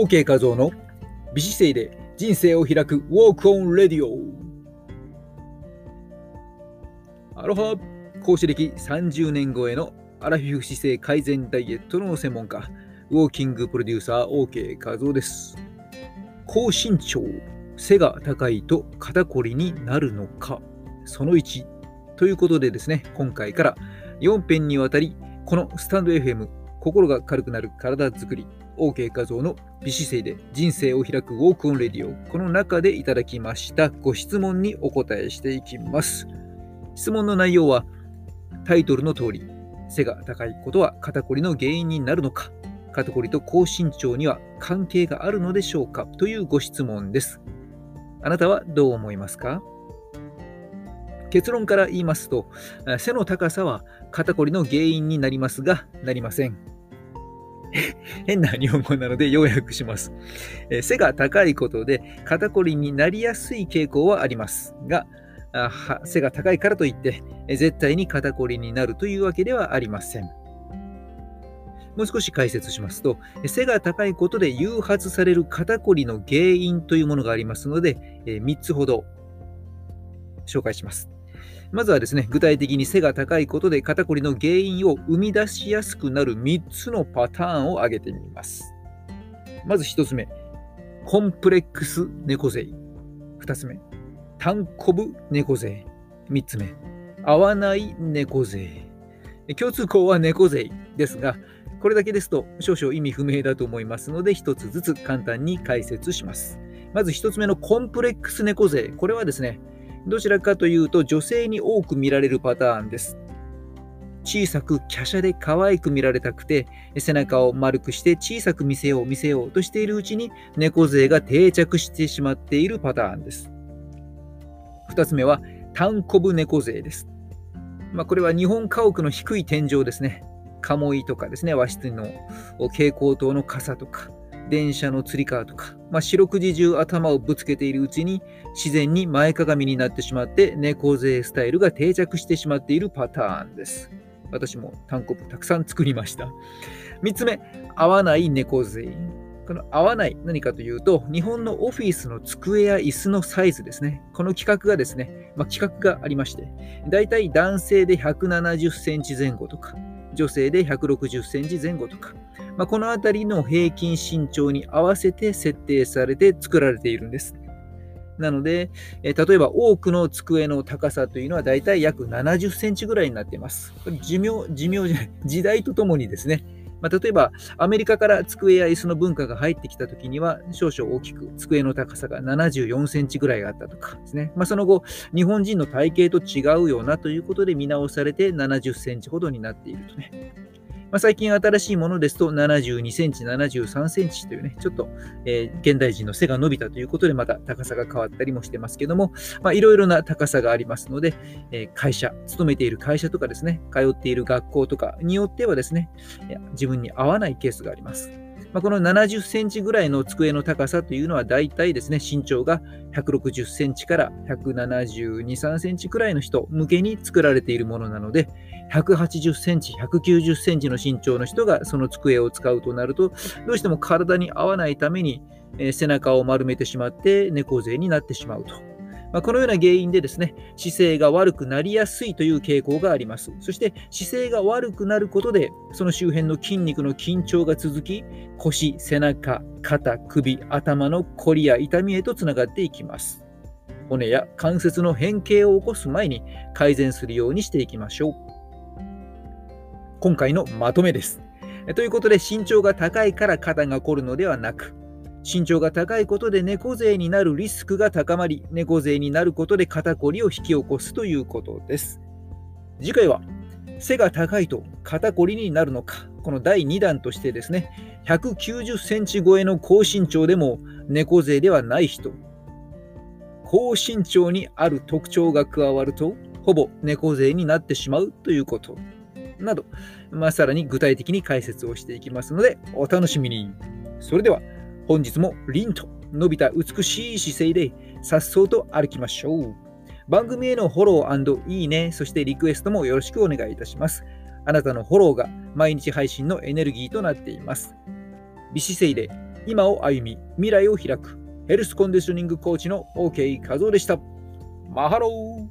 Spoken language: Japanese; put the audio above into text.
OK 画像の美姿勢で人生を開くウォークオンレディオ。アロハ講師歴30年超えのアラフィフ姿勢改善ダイエットの専門家ウォーキングプロデューサー OK 画像です。高身長背が高いと肩こりになるのかその1ということでですね今回から4編にわたりこのスタンド FM 心が軽くなる体づくり OK 画像の美姿勢で人生を開くウォークオンレディオ。この中でいただきました。ご質問にお答えしていきます。質問の内容はタイトルの通り。背が高いことは肩こりの原因になるのか。肩こりと高身長には関係があるのでしょうか。というご質問です。あなたはどう思いますか？結論から言いますと背の高さは肩こりの原因になりますがなりません。変な日本語なので要約します。背が高いことで肩こりになりやすい傾向はありますが、背が高いからといって絶対に肩こりになるというわけではありません。もう少し解説しますと、背が高いことで誘発される肩こりの原因というものがありますので、3つほど紹介します。まずはですね、具体的に背が高いことで肩こりの原因を生み出しやすくなる3つのパターンを挙げてみます。まず1つ目、コンプレックス猫背。2つ目、単コブ猫背。3つ目、合わない猫背。共通項は猫背ですが、これだけですと少々意味不明だと思いますので、1つずつ簡単に解説します。まず1つ目のコンプレックス猫背。これはですね、どちらかというと女性に多く見られるパターンです。小さく華奢で可愛く見られたくて背中を丸くして小さく見せよう見せようとしているうちに猫背が定着してしまっているパターンです。2つ目は単コブ猫背です。まあ、これは日本家屋の低い天井ですね。鴨居とかですね、和室の蛍光灯の傘とか、電車のつり革とか、まあ、四六時中頭をぶつけているうちに自然に前かがみになってしまって猫背スタイルが定着してしまっているパターンです。私も単コプたくさん作りました。3つ目、合わない猫背。この合わない何かというと、日本のオフィスの机や椅子のサイズですね。この規格がですね、まあ、規格がありまして、だいたい男性で170センチ前後とか、女性で160センチ前後とか、まあ、この辺りの平均身長に合わせて設定されて作られているんです。なので、え例えば多くの机の高さというのはだいたい約70センチぐらいになっています。これ寿命、寿命じゃない、時代とともにですね、まあ、例えばアメリカから机や椅子の文化が入ってきた時には少々大きく机の高さが74センチぐらいあったとかですね、まあ、その後日本人の体型と違うようなということで見直されて70センチほどになっているとね。まあ、最近新しいものですと72センチ、73センチというね、ちょっと、えー、現代人の背が伸びたということでまた高さが変わったりもしてますけども、まあ、いろいろな高さがありますので、えー、会社、勤めている会社とかですね、通っている学校とかによってはですね、自分に合わないケースがあります。まあ、この70センチぐらいの机の高さというのは大体ですね、身長が160センチから172、3センチくらいの人向けに作られているものなので、180センチ、190センチの身長の人がその机を使うとなると、どうしても体に合わないために、背中を丸めてしまって猫背になってしまうと。まあ、このような原因でですね、姿勢が悪くなりやすいという傾向があります。そして姿勢が悪くなることで、その周辺の筋肉の緊張が続き、腰、背中、肩、首、頭のこりや痛みへとつながっていきます。骨や関節の変形を起こす前に改善するようにしていきましょう。今回のまとめです。ということで身長が高いから肩が凝るのではなく、身長が高いことで猫背になるリスクが高まり、猫背になることで肩こりを引き起こすということです。次回は、背が高いと肩こりになるのか、この第2弾としてですね、190センチ超えの高身長でも猫背ではない人、高身長にある特徴が加わると、ほぼ猫背になってしまうということ。など、まあ、さらに具体的に解説をしていきますので、お楽しみに。それでは、本日も凛と伸びた美しい姿勢でさっそうと歩きましょう。番組へのフォローいいね、そしてリクエストもよろしくお願いいたします。あなたのフォローが毎日配信のエネルギーとなっています。美姿勢で今を歩み、未来を開く、ヘルスコンディショニングコーチの OK 和夫でした。マハロー